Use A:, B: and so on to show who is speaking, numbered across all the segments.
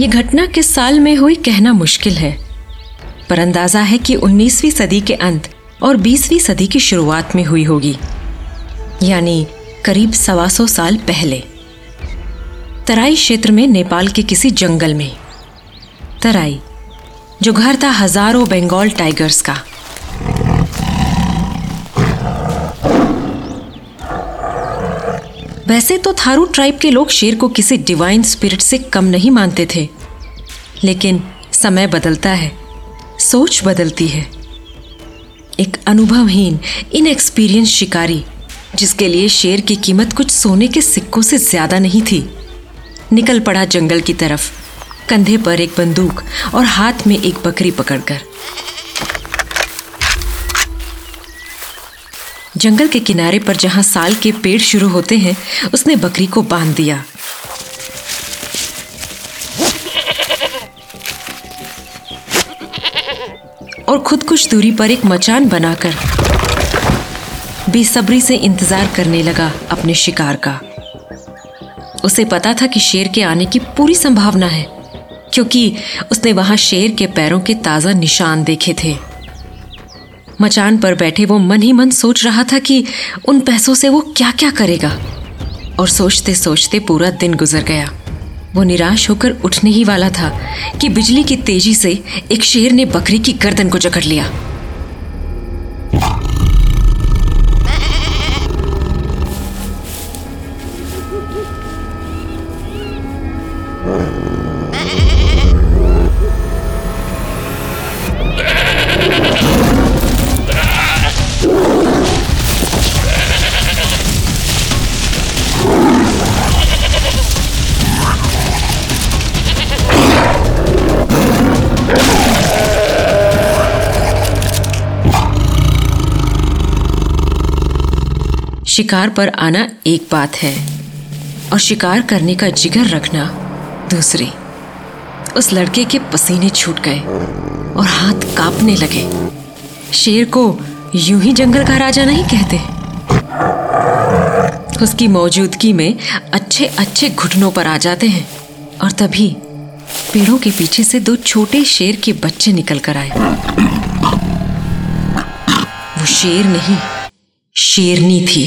A: ये घटना किस साल में हुई कहना मुश्किल है। पर अंदाज़ा है कि 19वीं सदी के अंत और 20वीं सदी की शुरुआत में हुई होगी। यानी करीब सवा सौ साल पहले। तराई क्षेत्र में नेपाल के किसी जंगल में। तराई, जो घर था हज़ारों बंगाल टाइगर्स का। वैसे तो थारू ट्राइब के लोग शेर को किसी डिवाइन स्पिरिट से कम नहीं मानते थे। लेकिन समय बदलता है, सोच बदलती है। एक अनुभवहीन इनएक्सपीरियंस शिकारी, जिसके लिए शेर की कीमत कुछ सोने के सिक्कों से ज़्यादा नहीं थी, निकल पड़ा जंगल की तरफ़, कंधे पर एक बंदूक और हाथ में एक बकरी पकड़कर। जंगल के किनारे पर जहाँ साल के पेड़ शुरू होते हैं, उसने बकरी को बाँध दिया। और खुद कुछ दूरी पर एक मचान बनाकर बेसब्री से इंतज़ार करने लगा अपने शिकार का। उसे पता था कि शेर के आने की पूरी संभावना है, क्योंकि उसने वहाँ शेर के पैरों के ताज़ा निशान देखे थे। मचान पर बैठे वो मन ही मन सोच रहा था कि उन पैसों से वो क्या क्या करेगा। और सोचते सोचते पूरा दिन गुजर गया। वो निराश होकर उठने ही वाला था कि बिजली की तेज़ी से एक शेर ने बकरी की गर्दन को जकड़ लिया। शिकार पर आना एक बात है और शिकार करने का जिगर रखना दूसरी। उस लड़के के पसीने छूट गए और हाथ कांपने लगे। शेर को यूँ ही जंगल का राजा नहीं कहते। उसकी मौजूदगी में अच्छे अच्छे घुटनों पर आ जाते हैं और तभी पेड़ों के पीछे से दो छोटे शेर के बच्चे निकल कर आए। वो शेर नहीं शेरनी थी।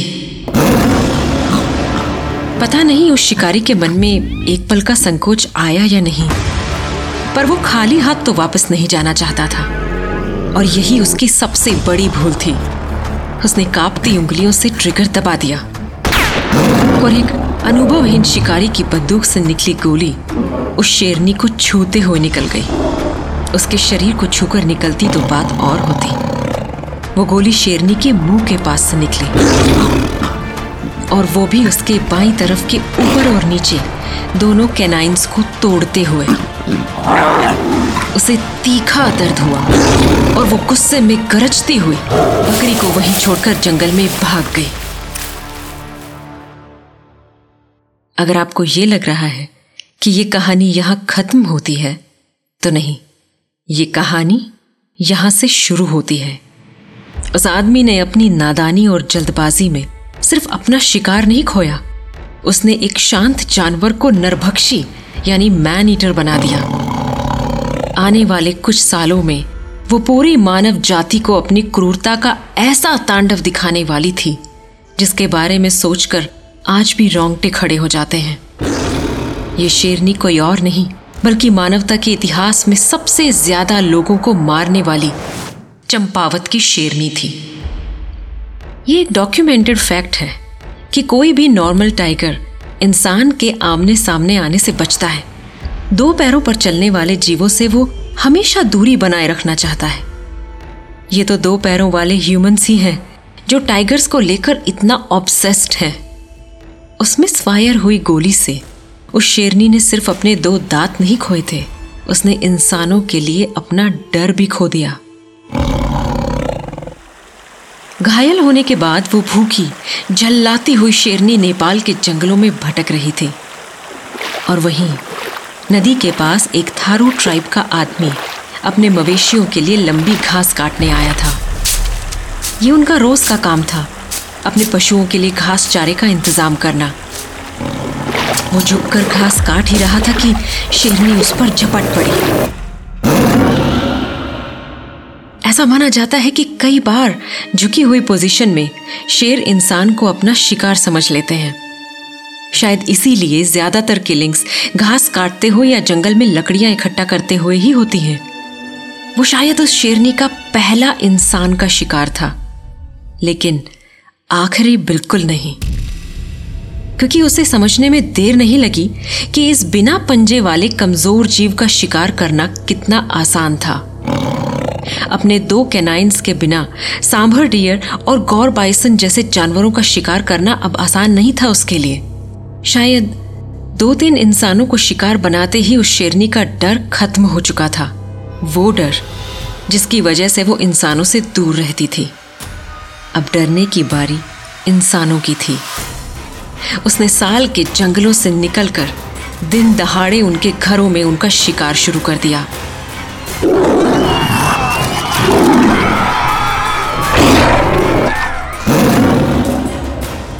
A: पता नहीं उस शिकारी के मन में एक पल का संकोच आया या नहीं, पर वो खाली हाथ तो वापस नहीं जाना चाहता था, और यही उसकी सबसे बड़ी भूल थी। उसने कांपती उंगलियों से ट्रिगर दबा दिया, और एक अनुभवहीन शिकारी की बंदूक से निकली गोली उस शेरनी को छूते हुए निकल गई। उसके शरीर को छूकर निकलती तो बात और होती। वो गोली शेरनी के मुँह के पास से निकली। और वो भी उसके बाई तरफ़ के ऊपर और नीचे, दोनों कैनाइंस को तोड़ते हुए। उसे तीखा दर्द हुआ और वो गुस्से में गरजती हुई बकरी को वहीं छोड़कर जंगल में भाग गई। अगर आपको ये लग रहा है कि ये कहानी यहाँ खत्म होती है तो नहीं, ये कहानी यहाँ से शुरू होती है। उस आदमी ने अपनी नादानी और जल्दबाजी में सिर्फ़ अपना शिकार नहीं खोया। उसने एक शांत जानवर को नरभक्षी, यानी मैन ईटर बना दिया। आने वाले कुछ सालों में वो पूरी मानव जाति को अपनी क्रूरता का ऐसा तांडव दिखाने वाली थी, जिसके बारे में सोचकर आज भी रोंगटे खड़े हो जाते हैं। ये शेरनी कोई और नहीं, बल्कि मानवता के इतिहास में सबसे ज़्यादा लोगों को मारने वाली चंपावत की शेरनी थी। ये एक डॉक्यूमेंटेड फैक्ट है कि कोई भी नॉर्मल टाइगर इंसान के आमने सामने आने से बचता है। दो पैरों पर चलने वाले जीवों से वो हमेशा दूरी बनाए रखना चाहता है। ये तो दो पैरों वाले ह्यूमंस ही हैं जो टाइगर्स को लेकर इतना ऑब्सेस्ड है। उसमें फायर हुई गोली से उस शेरनी ने सिर्फ़ अपने दो दांत नहीं खोए थे। उसने इंसानों के लिए अपना डर भी खो दिया। घायल होने के बाद वो भूखी झल्लाती हुई शेरनी नेपाल के जंगलों में भटक रही थी। और वहीं, नदी के पास एक थारू ट्राइब का आदमी अपने मवेशियों के लिए लंबी घास काटने आया था। ये उनका रोज का काम था, अपने पशुओं के लिए घास चारे का इंतज़ाम करना। वो झुककर घास काट ही रहा था कि शेरनी उस पर झपट पड़ी। ऐसा माना जाता है कि कई बार झुकी हुई पोजीशन में शेर इंसान को अपना शिकार समझ लेते हैं। शायद इसीलिए ज़्यादातर किलिंग्स घास काटते हुए या जंगल में लकड़ियाँ इकट्ठा करते हुए ही होती हैं। वो शायद उस शेरनी का पहला इंसान का शिकार था। लेकिन आखिरी बिल्कुल नहीं। क्योंकि उसे समझने में देर नहीं लगी कि इस बिना पंजे वाले कमज़ोर जीव का शिकार करना कितना आसान था। अपने दो कैनाइंस के बिना, सांभर डियर और गौर बाइसन जैसे जानवरों का शिकार करना अब आसान नहीं था उसके लिए। शायद दो तीन इंसानों को शिकार बनाते ही उस शेरनी का डर खत्म हो चुका था। वो डर, जिसकी वजह से वो इंसानों से दूर रहती थी। अब डरने की बारी इंसानों की थी। उसने साल के जंगलों से निकलकर दिन दहाड़े उनके घरों में उनका शिकार शुरू कर दिया।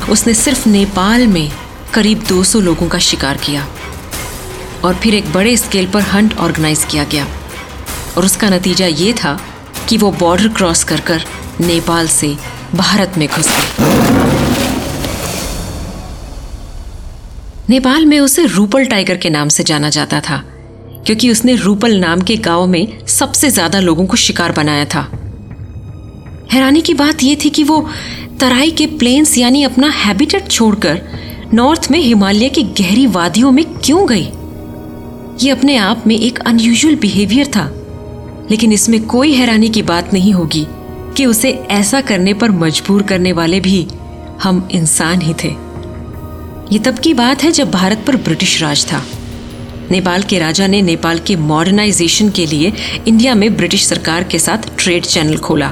A: उसने सिर्फ़ नेपाल में करीब 200 लोगों का शिकार किया और फिर एक बड़े स्केल पर हंट ऑर्गेनाइज किया गया। और उसका नतीजा ये था कि वो बॉर्डर क्रॉस कर कर नेपाल से भारत में घुस गए नेपाल में उसे रूपल टाइगर के नाम से जाना जाता था। क्योंकि उसने रूपल नाम के गाँव में सबसे ज़्यादा लोगों को शिकार बनाया था। हैरानी की बात यह थी कि वो तराई के प्लेन्स यानी अपना हैबिटेट छोड़कर नॉर्थ में हिमालय की गहरी वादियों में क्यों गई? ये अपने आप में एक अनयूजुअल बिहेवियर था, लेकिन इसमें कोई हैरानी की बात नहीं होगी कि उसे ऐसा करने पर मजबूर करने वाले भी हम इंसान ही थे। ये तब की बात है जब भारत पर ब्रिटिश राज था। नेपाल के राजा ने नेपाल के मॉडर्नाइजेशन के लिए इंडिया में ब्रिटिश सरकार के साथ ट्रेड चैनल खोला।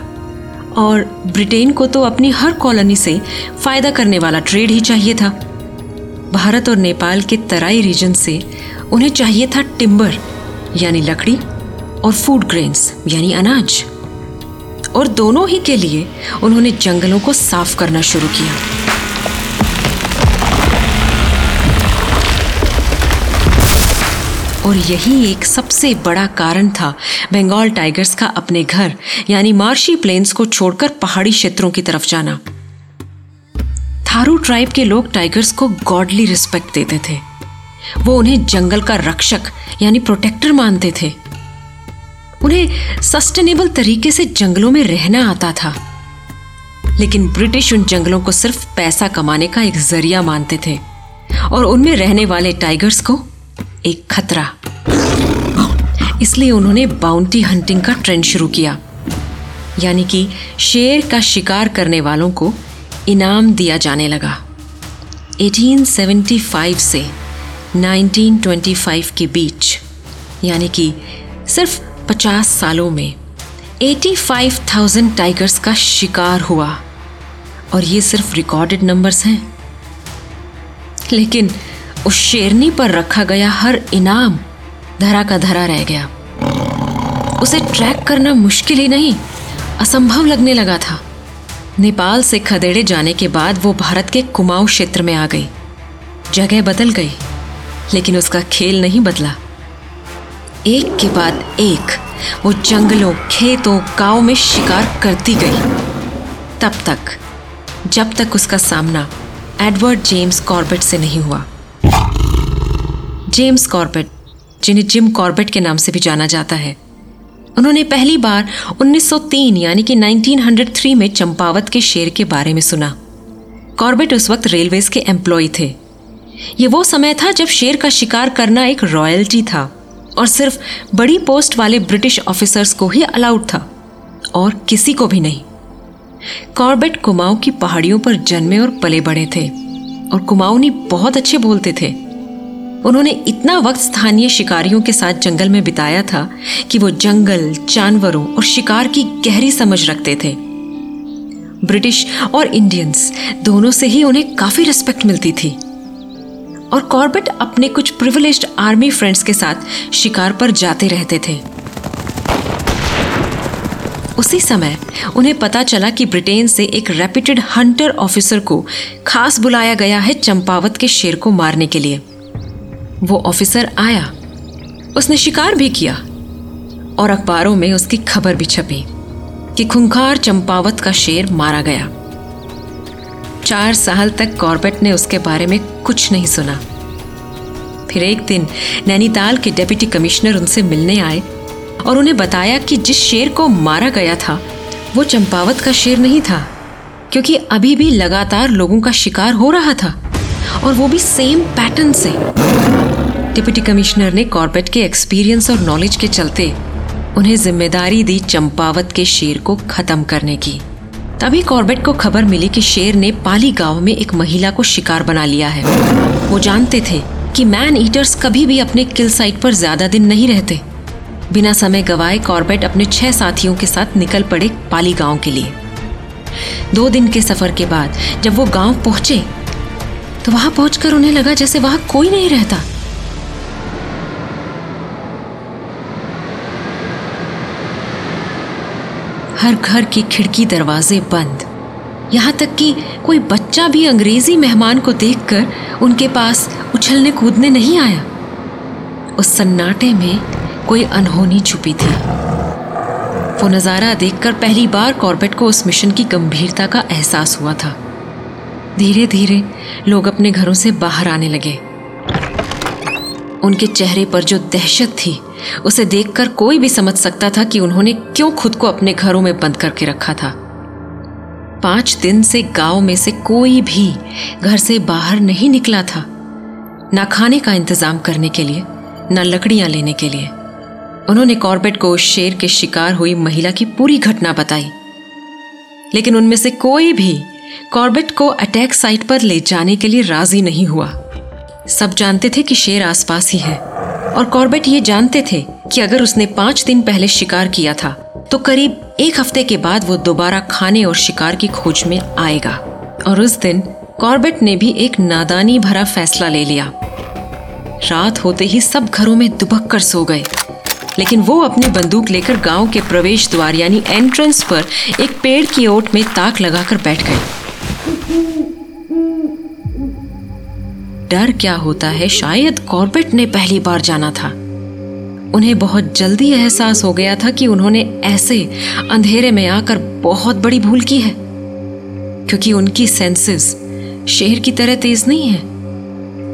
A: और ब्रिटेन को तो अपनी हर कॉलोनी से फ़ायदा करने वाला ट्रेड ही चाहिए था। भारत और नेपाल के तराई रीजन से उन्हें चाहिए था टिम्बर यानी लकड़ी, और फ़ूड ग्रेन्स यानी अनाज। और दोनों ही के लिए उन्होंने जंगलों को साफ़ करना शुरू किया। और यही एक सबसे बड़ा कारण था बंगाल टाइगर्स का अपने घर, यानी मार्शी प्लेन्स को छोड़कर पहाड़ी क्षेत्रों की तरफ़ जाना। थारू ट्राइब के लोग टाइगर्स को गॉडली रिस्पेक्ट देते थे। वो उन्हें जंगल का रक्षक, यानी प्रोटेक्टर मानते थे। उन्हें सस्टेनेबल तरीके से जंगलों में रहना आता था। लेकिन ब्रिटिश उन जंगलों को सिर्फ़ पैसा कमाने का एक ज़रिया मानते थे। और उनमें रहने वाले टाइगर्स को एक खतरा। इसलिए उन्होंने बाउंटी हंटिंग का ट्रेंड शुरू किया। यानी कि शेर का शिकार करने वालों को इनाम दिया जाने लगा। 1875 से 1925 के बीच यानी कि सिर्फ़ 50 सालों में 85,000 टाइगर्स का शिकार हुआ। और ये सिर्फ़ रिकॉर्डेड नंबर्स हैं। लेकिन उस शेरनी पर रखा गया हर इनाम धरा का धरा रह गया। उसे ट्रैक करना मुश्किल ही नहीं, असंभव लगने लगा था। नेपाल से खदेड़े जाने के बाद वो भारत के कुमाऊं क्षेत्र में आ गई। जगह बदल गई, लेकिन उसका खेल नहीं बदला। एक के बाद एक, वो जंगलों, खेतों, गाँव में शिकार करती गई। तब तक, जब तक उसका सामना एडवर्ड जेम्स कॉर्बेट से नहीं हुआ। जेम्स कॉर्बेट, जिन्हें जिम कॉर्बेट के नाम से भी जाना जाता है। उन्होंने पहली बार 1903 यानी कि 1903 में चंपावत के शेर के बारे में सुना। कॉर्बेट उस वक्त रेलवेज के एम्प्लॉय थे। ये वो समय था जब शेर का शिकार करना एक रॉयल्टी था, और सिर्फ़ बड़ी पोस्ट वाले ब्रिटिश ऑफिसर्स को ही अलाउड था, और किसी को भी नहीं। कॉर्बेट कुमाऊं की पहाड़ियों पर जन्मे और पले बड़े थे, और कुमाऊनी बहुत अच्छे बोलते थे। उन्होंने इतना वक्त स्थानीय शिकारियों के साथ जंगल में बिताया था कि वो जंगल, जानवरों और शिकार की गहरी समझ रखते थे। ब्रिटिश और इंडियंस दोनों से ही उन्हें काफ़ी रिस्पेक्ट मिलती थी। और कॉर्बेट अपने कुछ प्रिविलेज्ड आर्मी फ्रेंड्स के साथ शिकार पर जाते रहते थे। उसी समय उन्हें पता चला कि ब्रिटेन से एक रेपिटेड हंटर ऑफिसर को खास बुलाया गया है चंपावत के शेर को मारने के लिए। वो ऑफिसर आया। उसने शिकार भी किया और अखबारों में उसकी खबर भी छपी कि खुंखार चंपावत का शेर मारा गया। चार साल तक कॉर्बेट ने उसके बारे में कुछ नहीं सुना। फिर एक दिन नैनीताल के डेप्यूटी कमिश्नर उनसे मिलने आए और उन्हें बताया कि जिस शेर को मारा गया था, वो चंपावत का शेर नहीं था, क्योंकि अभी भी लगातार लोगों का शिकार हो रहा था और वो भी सेम पैटर्न से। डिप्टी कमिश्नर ने कॉर्बेट के एक्सपीरियंस और नॉलेज के चलते उन्हें ज़िम्मेदारी दी चंपावत के शेर को खत्म करने की। तभी कॉर्बेट को खबर मिली कि शेर ने पाली गाँव में एक महिला को शिकार बना लिया है। वो जानते थे कि मैन ईटर्स कभी भी अपने किल साइट पर ज़्यादा दिन नहीं रहते। बिना समय गवाए कॉर्बेट अपने छह साथियों के साथ निकल पड़े पाली गाँव के लिए। दो दिन के सफ़र के बाद जब वो गाँव पहुँचे तो वहाँ पहुंचकर उन्हें लगा जैसे वहाँ कोई नहीं रहता। हर घर की खिड़की दरवाजे बंद। यहाँ तक कि कोई बच्चा भी अंग्रेज़ी मेहमान को देखकर उनके पास उछलने कूदने नहीं आया। उस सन्नाटे में कोई अनहोनी छुपी थी। वो नज़ारा देखकर पहली बार कॉर्बेट को उस मिशन की गंभीरता का एहसास हुआ था। धीरे धीरे लोग अपने घरों से बाहर आने लगे। उनके चेहरे पर जो दहशत थी उसे देखकर कोई भी समझ सकता था कि उन्होंने क्यों खुद को अपने घरों में बंद करके रखा था। पाँच दिन से गाँव में से कोई भी घर से बाहर नहीं निकला था। ना खाने का इंतज़ाम करने के लिए, ना लकड़ियाँ लेने के लिए। उन्होंने कॉर्बेट को शेर के शिकार हुई महिला की पूरी घटना बताई। लेकिन उनमें से कोई भी कॉर्बेट को अटैक साइट पर ले जाने के लिए राज़ी नहीं हुआ। सब जानते थे कि शेर आसपास ही है। और कॉर्बेट ये जानते थे कि अगर उसने पाँच दिन पहले शिकार किया था तो करीब एक हफ़्ते के बाद वो दोबारा खाने और शिकार की खोज में आएगा। और उस दिन कॉर्बेट ने भी एक नादानी भरा फैसला ले लिया। रात होते ही सब घरों में दुबक कर सो गए। लेकिन वो अपनी बंदूक लेकर गाँव के प्रवेश द्वार यानी एंट्रेंस पर एक पेड़ की ओट में ताक लगाकर बैठ गए। डर क्या होता है शायद कॉर्बेट ने पहली बार जाना था। उन्हें बहुत जल्दी एहसास हो गया था कि उन्होंने ऐसे अंधेरे में आकर बहुत बड़ी भूल की है, क्योंकि उनकी सेंसेस शेर की तरह तेज नहीं है।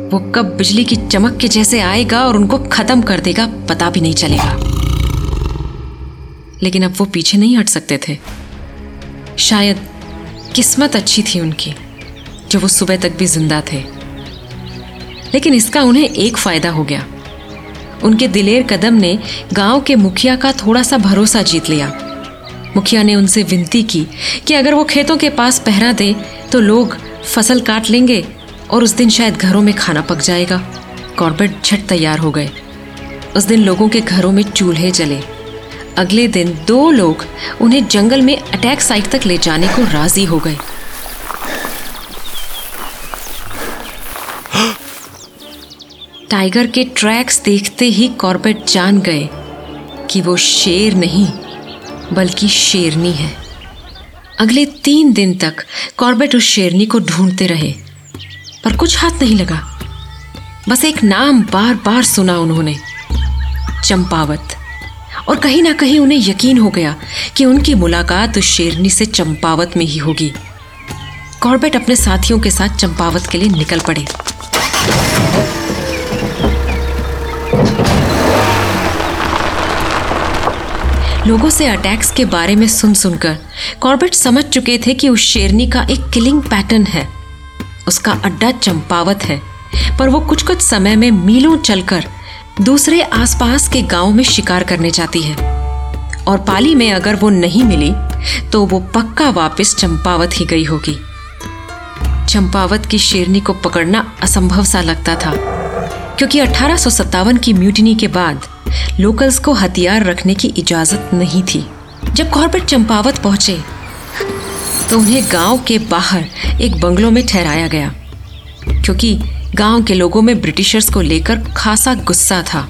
A: वो कब बिजली की चमक के जैसे आएगा और उनको खत्म कर देगा, पता भी नहीं चलेगा। लेकिन अब वो पीछे नहीं हट सकते थे। शायद किस्मत अच्छी थी उनकी, जो वो सुबह तक भी ज़िंदा थे। लेकिन इसका उन्हें एक फ़ायदा हो गया। उनके दिलेर कदम ने गाँव के मुखिया का थोड़ा सा भरोसा जीत लिया। मुखिया ने उनसे विनती की कि अगर वो खेतों के पास पहरा दे तो लोग फ़सल काट लेंगे और उस दिन शायद घरों में खाना पक जाएगा। कॉर्बेट झट तैयार हो गए। उस दिन लोगों के घरों में चूल्हे जले। अगले दिन दो लोग उन्हें जंगल में अटैक साइट तक ले जाने को राज़ी हो गए। टाइगर के ट्रैक्स देखते ही कॉर्बेट जान गए कि वो शेर नहीं, बल्कि शेरनी है। अगले तीन दिन तक कॉर्बेट उस शेरनी को ढूंढते रहे, पर कुछ हाथ नहीं लगा। बस एक नाम बार बार सुना उन्होंने, चंपावत। और कहीं ना कहीं उन्हें यकीन हो गया कि उनकी मुलाकात उस शेरनी से चंपावत में ही होगी। कॉर्बेट अपने साथियों के साथ चंपावत के लिए निकल पड़े। लोगों से अटैक्स के बारे में सुन सुनकर। कॉर्बेट समझ चुके थे कि उस शेरनी का एक किलिंग पैटर्न है। उसका अड्डा चंपावत है। पर वो कुछ कुछ समय में मीलों चलकर दूसरे आसपास के गाँव में शिकार करने जाती है। और पाली में अगर वो नहीं मिली तो वो पक्का वापस चंपावत ही गई होगी। चंपावत की शेरनी को पकड़ना असंभव सा लगता था। क्योंकि अठारह की म्यूटिनी के बाद लोकल्स को हथियार रखने की इजाज़त नहीं थी। जब कॉर्बेट चंपावत पहुँचे तो उन्हें गाँव के बाहर एक बंगलों में ठहराया गया, क्योंकि गाँव के लोगों में ब्रिटिशर्स को लेकर खासा गुस्सा था।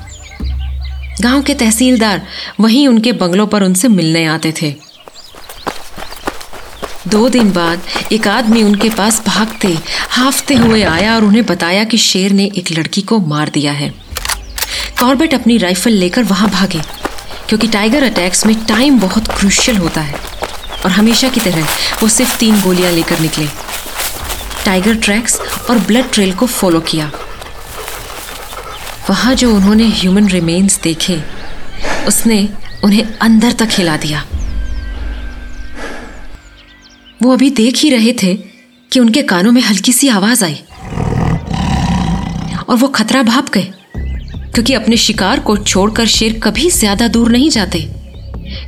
A: गाँव के तहसीलदार वहीं उनके बंगलों पर उनसे मिलने आते थे। दो दिन बाद एक आदमी उनके पास भागते, हाफते हुए आया और उन्हें बताया कि शेर ने एक लड़की को मार दिया है। कॉर्बेट अपनी राइफल लेकर वहाँ भागे, क्योंकि टाइगर अटैक्स में टाइम बहुत क्रूशियल होता है, और हमेशा की तरह वो सिर्फ़ तीन गोलियाँ लेकर निकले। टाइगर ट्रैक्स और ब्लड ट्रेल को फॉलो किया। वहाँ जो उन्होंने ह्यूमन रिमेन्स देखे, उसने उन्हें अंदर तक हिला दिया। वो अभी देख ही रहे थे कि उनके कानों में हल्की सी आवाज़ आई, और वो खतरा भाप गए। क्योंकि अपने शिकार को छोड़कर शेर कभी ज़्यादा दूर नहीं जाते।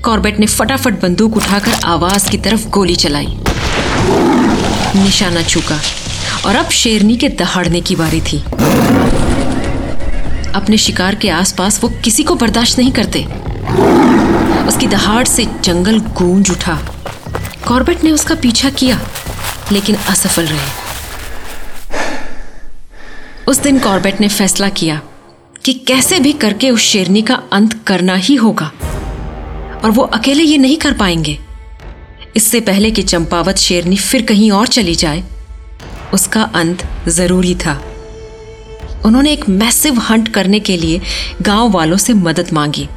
A: कॉर्बेट ने फटाफट बंदूक उठाकर आवाज़ की तरफ़ गोली चलाई। निशाना चूका और अब शेरनी के दहाड़ने की बारी थी। अपने शिकार के आसपास वो किसी को बर्दाश्त नहीं करते। उसकी दहाड़ से जंगल गूंज उठा। कॉर्बेट ने उसका पीछा किया, लेकिन असफल रहे। उस दिन कॉर्बेट ने फैसला किया कि कैसे भी करके उस शेरनी का अंत करना ही होगा। और वो अकेले ये नहीं कर पाएँगे। इससे पहले कि चंपावत शेरनी फिर कहीं और चली जाए, उसका अंत ज़रूरी था। उन्होंने एक मैसिव हंट करने के लिए गाँव वालों से मदद मांगी।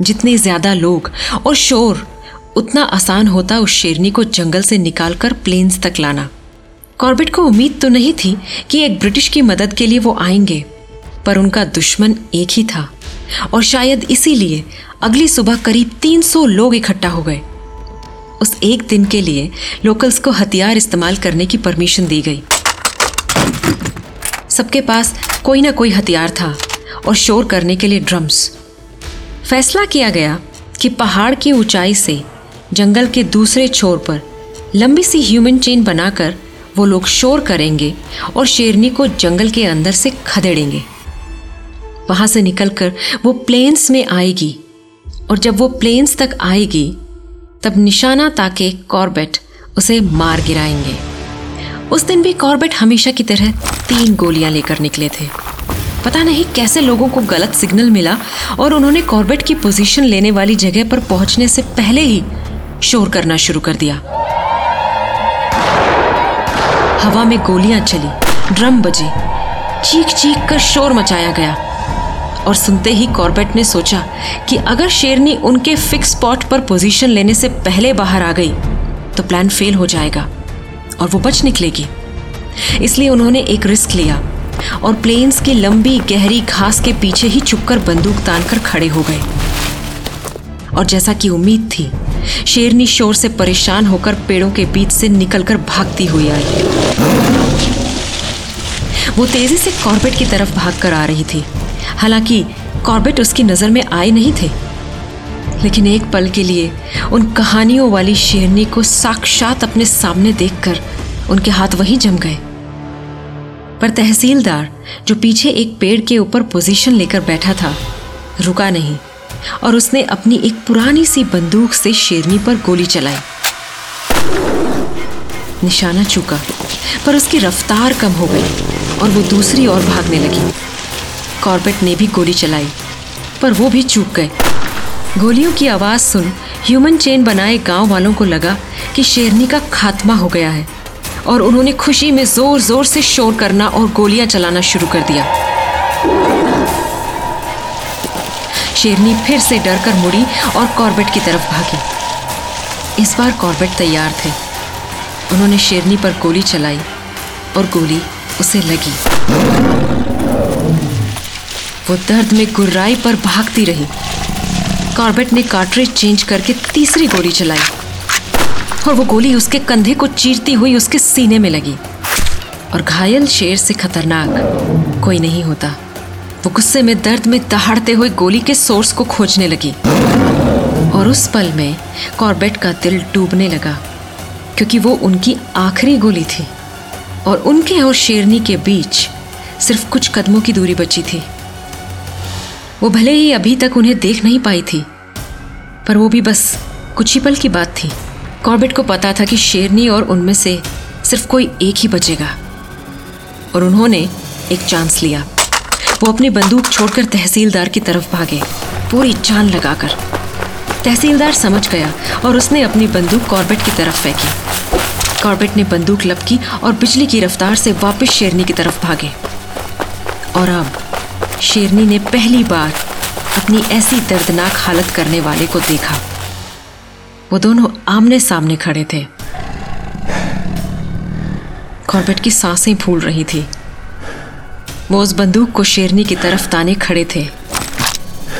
A: जितने ज़्यादा लोग और शोर, उतना आसान होता उस शेरनी को जंगल से निकालकर प्लेन्स तक लाना। कॉर्बेट को उम्मीद तो नहीं थी कि एक ब्रिटिश की मदद के लिए वो आएँगे। पर उनका दुश्मन एक ही था। और शायद इसीलिए अगली सुबह करीब 300 लोग इकट्ठा हो गए। उस एक दिन के लिए लोकल्स को हथियार इस्तेमाल करने की परमिशन दी गई। सबके पास कोई ना कोई हथियार था और शोर करने के लिए ड्रम्स फैसला किया गया कि पहाड़ की ऊंचाई से जंगल के दूसरे छोर पर लंबी सी ह्यूमन चेन बनाकर वो लोग शोर करेंगे और शेरनी को जंगल के अंदर से खदेड़ेंगे। वहाँ से निकलकर वो प्लेन्स में आएगी। और जब वो प्लेन्स तक आएगी, तब निशाना ताके कॉर्बेट उसे मार गिराएँगे। उस दिन भी कॉर्बेट हमेशा की तरह तीन गोलियाँ लेकर निकले थे। पता नहीं कैसे लोगों को गलत सिग्नल मिला और उन्होंने कॉर्बेट की पोजीशन लेने वाली जगह पर पहुँचने से पहले ही शोर करना शुरू कर दिया। हवा में गोलियाँ चली, ड्रम बजे चीख चीख कर शोर मचाया गया। और सुनते ही कॉर्बेट ने सोचा कि अगर शेरनी उनके फिक्स स्पॉट पर पोजीशन लेने से पहले बाहर आ गई तो प्लान फेल हो जाएगा और वो बच निकलेगी। इसलिए उन्होंने एक रिस्क लिया और प्लेन्स की लंबी, गहरी घास के पीछे ही चुपकर बंदूक तान कर खड़े हो गए। और जैसा कि उम्मीद थी, शेरनी शोर से परेशान होकर पेड़ों के बीच से निकलकर भागती हुई आई। वो तेज़ी से कॉर्बेट की तरफ़ भागकर आ रही थी। हालाँकि कॉर्बेट उसकी नज़र में आए नहीं थे। लेकिन एक पल के लिए उन कहानियों वाली शेरनी को साक्षात अपने सामने देखकर उनके हाथ वहीं जम गए। पर तहसीलदार, जो पीछे एक पेड़ के ऊपर पोजीशन लेकर बैठा था, रुका नहीं और उसने अपनी एक पुरानी सी बंदूक से शेरनी पर गोली चलाई। निशाना चूका, पर उसकी रफ्तार कम हो गई और वो दूसरी ओर भागने लगी। कॉर्बेट ने भी गोली चलाई, पर वो भी चूक गए। गोलियों की आवाज़ सुन ह्यूमन चेन बनाए गाँव वालों को लगा कि शेरनी का खात्मा हो गया है, और उन्होंने खुशी में ज़ोर ज़ोर से शोर करना और गोलियाँ चलाना शुरू कर दिया। शेरनी फिर से डर कर मुड़ी और कॉर्बेट की तरफ़ भागी। इस बार कॉर्बेट तैयार थे। उन्होंने शेरनी पर गोली चलाई और गोली उसे लगी। वो दर्द में गुर्राई पर भागती रही। कॉर्बेट ने कार्ट्रेज चेंज करके तीसरी गोली चलाई। और वो गोली उसके कंधे को चीरती हुई उसके सीने में लगी। और घायल शेर से खतरनाक कोई नहीं होता। वो गुस्से में दर्द में दहाड़ते हुए गोली के सोर्स को खोजने लगी। और उस पल में कॉर्बेट का दिल डूबने लगा, क्योंकि वो उनकी आखिरी गोली थी। और उनके और शेरनी के बीच सिर्फ़ कुछ कदमों की दूरी बची थी। वो भले ही अभी तक उन्हें देख नहीं पाई थी, पर वो भी बस कुछ ही पल की बात थी। कॉर्बेट को पता था कि शेरनी और उनमें से सिर्फ़ कोई एक ही बचेगा, और उन्होंने एक चांस लिया। वो अपनी बंदूक छोड़कर तहसीलदार की तरफ़ भागे, पूरी जान लगाकर। तहसीलदार समझ गया और उसने अपनी बंदूक कॉर्बेट की तरफ़ फेंकी। कॉर्बेट ने बंदूक लपकी और बिजली की रफ्तार से वापस शेरनी की तरफ़ भागे। और अब शेरनी ने पहली बार अपनी ऐसी दर्दनाक हालत करने वाले को देखा। वो दोनों आमने सामने खड़े थे। कॉर्बेट की साँसें फूल रही थी। वो उस बंदूक को शेरनी की तरफ़ ताने खड़े थे।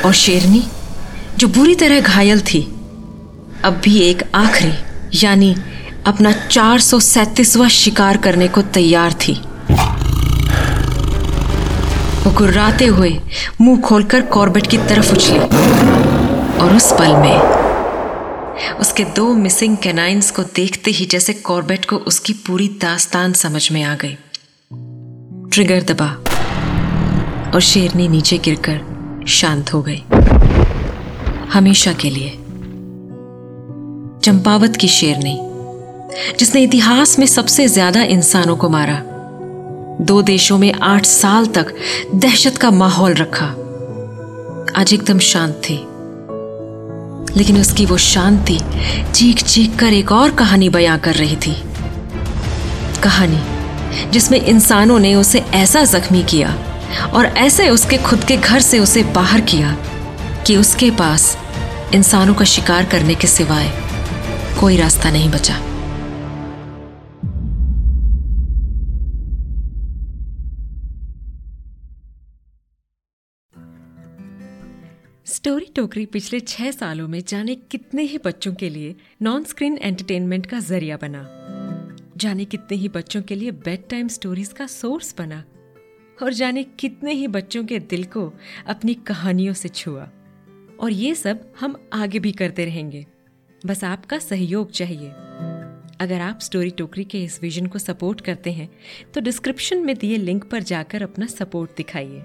A: और शेरनी, जो बुरी तरह घायल थी, अब भी एक आखिरी, यानी अपना चार सौ शिकार करने को तैयार थी। वो गुर्राते हुए मुँह खोलकर कॉर्बेट की तरफ़ उछली। और उस पल में उसके दो मिसिंग कैनाइंस को देखते ही जैसे कॉर्बेट को उसकी पूरी दास्तान समझ में आ गई। ट्रिगर दबा और शेरनी नीचे गिरकर शांत हो गई। हमेशा के लिए। चंपावत की शेरनी, जिसने इतिहास में सबसे ज़्यादा इंसानों को मारा। दो देशों में आठ साल तक दहशत का माहौल रखा। आज एकदम शांत। थी लेकिन उसकी वो शांति चीख चीख कर एक और कहानी बयां कर रही थी। कहानी जिसमें इंसानों ने उसे ऐसा जख्मी किया और ऐसे उसके खुद के घर से उसे बाहर किया कि उसके पास इंसानों का शिकार करने के सिवाय कोई रास्ता नहीं बचा। स्टोरी टोकरी पिछले छह सालों में जाने कितने ही बच्चों के लिए नॉन स्क्रीन एंटरटेनमेंट का ज़रिया बना। जाने कितने ही बच्चों के लिए बेड टाइम स्टोरीज का सोर्स बना। और जाने कितने ही बच्चों के दिल को अपनी कहानियों से छुआ। और ये सब हम आगे भी करते रहेंगे। बस आपका सहयोग चाहिए। अगर आप स्टोरी टोकरी के इस विजन को सपोर्ट करते हैं तो डिस्क्रिप्शन में दिए लिंक पर जाकर अपना सपोर्ट दिखाइए।